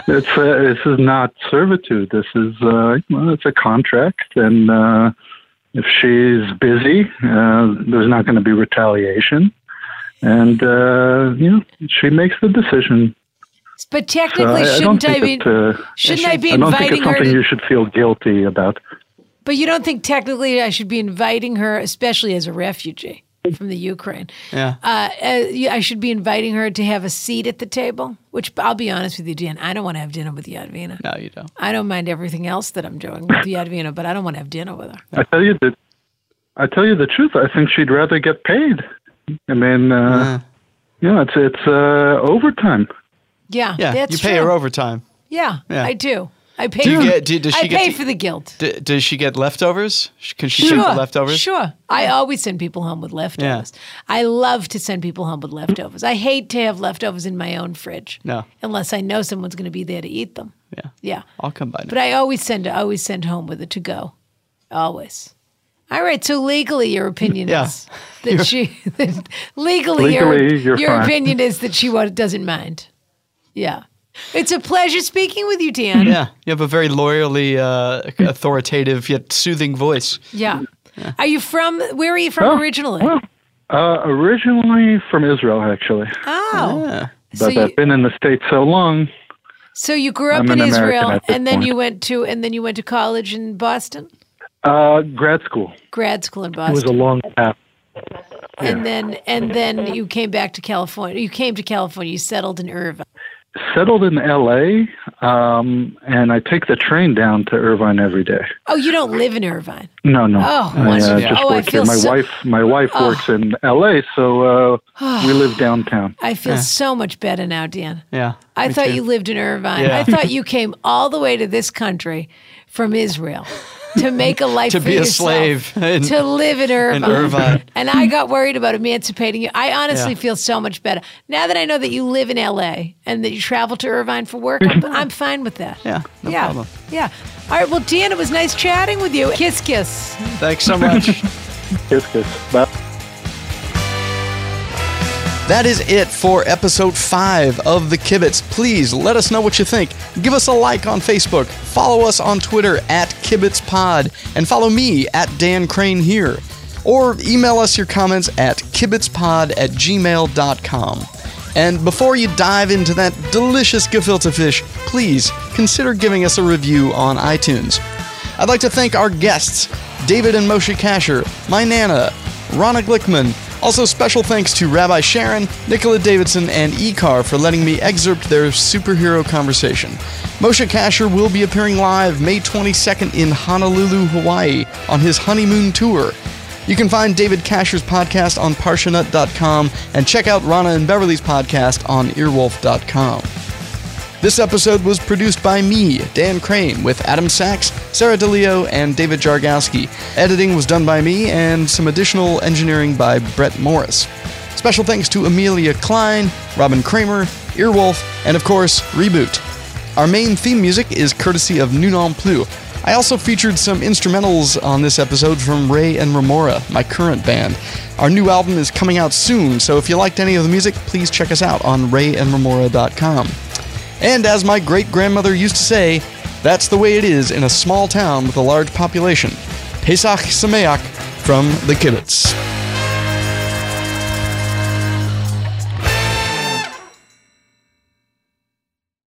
it's uh, this is not servitude. This is uh, well, it's a contract, and uh, if she's busy, uh, there's not going to be retaliation, and uh, you know, she makes the decision. But technically, I, I shouldn't I think be? it, uh, shouldn't I be I don't think inviting it's her? something To, you should feel guilty about. But you don't think technically I should be inviting her, especially as a refugee? from the Ukraine. Yeah. Uh, uh, I should be inviting her to have a seat at the table. Which I'll be honest with you, Dan, I don't want to have dinner with Yadvina. No, you don't. I don't mind everything else that I'm doing with Yadvina, but I don't want to have dinner with her. I tell you that. I tell you the truth. I think she'd rather get paid. I mean, uh, you know, it's it's uh, overtime. Yeah, Yeah, that's you pay true. her overtime. Yeah, Yeah. I do. I pay. Do you for, get- do- does she I get pay to- for the guilt. D- does she get leftovers? Can she Sure, take the leftovers? Sure. I always send people home with leftovers. I love to send people home with leftovers. I hate to have leftovers in my own fridge. No. Unless I know someone's going to be there to eat them. Yeah. Yeah. I'll come by. But I always send I always send home with it to go. Always. All right, so legally your opinion Yeah. is that she that legally, your, Legally, you're your fine. opinion is that she doesn't mind. Yeah. It's a pleasure speaking with you, Dan. Yeah, you have a very loyally uh, authoritative yet soothing voice. Yeah. Are you from where are you from Oh, originally? well, Uh, originally from Israel, actually, oh. Yeah. So but you, I've been in the states so long. so you grew up I'm in an Israel and then point. you went to and then you went to college in Boston? Uh, grad school. Grad school in Boston. It was a long path. and then and then you came back to California. You came to California, you settled in Irvine. Settled in L.A. Um, and I take the train down to Irvine every day. Oh, you don't live in Irvine. No, no. Oh, I uh, wonderful. just Oh, I work feel here. My so- wife, my wife Oh. works in L.A., so uh, we live downtown. I feel so much better now, Dan. Yeah. I thought too. you lived in Irvine. Yeah. I thought you came all the way to this country from Israel to make a life To for be a yourself, slave in- to live in Irvine. in Irvine. And I got worried about emancipating you. I honestly Yeah. feel so much better now that I know that you live in LA and that you travel to Irvine for work. I'm, I'm fine with that. Yeah, no yeah, problem. yeah. All right. Well, Dan, it was nice chatting with you. Kiss, kiss. Thanks so much. Kiss, kiss. Bye. That is it for episode 5 of The Kibitz. Please let us know what you think. Give us a like on Facebook, follow us on Twitter at KibitzPod, and follow me at Dan Crane here. Or email us your comments at kibitzpod at gmail.com. And before you dive into that delicious gefilte fish, please consider giving us a review on iTunes. I'd like to thank our guests, David and Moshe Kasher, my Nana, Ronna Glickman. Also, special thanks to Rabbi Sharon, Nicola Davidson, and IKAR for letting me excerpt their superhero conversation. Moshe Kasher will be appearing live May 22nd in Honolulu, Hawaii on his honeymoon tour. You can find David Kasher's podcast on Parshanut.com and check out Ronna and Beverly's podcast on Earwolf.com. This episode was produced by me, Dan Crane, with Adam Sachs, Sarah DeLeo, and David Jargowski. Editing was done by me, and some additional engineering by Brett Morris. Special thanks to Amelia Klein, Robin Kramer, Earwolf, and of course, Reboot. Our main theme music is courtesy of Nu Non Plus. I also featured some instrumentals on this episode from Ray and Remora, my current band. Our new album is coming out soon, so if you liked any of the music, please check us out on rayandremora.com. And as my great grandmother used to say, that's the way it is in a small town with a large population. Pesach Sameach from the Kibitz.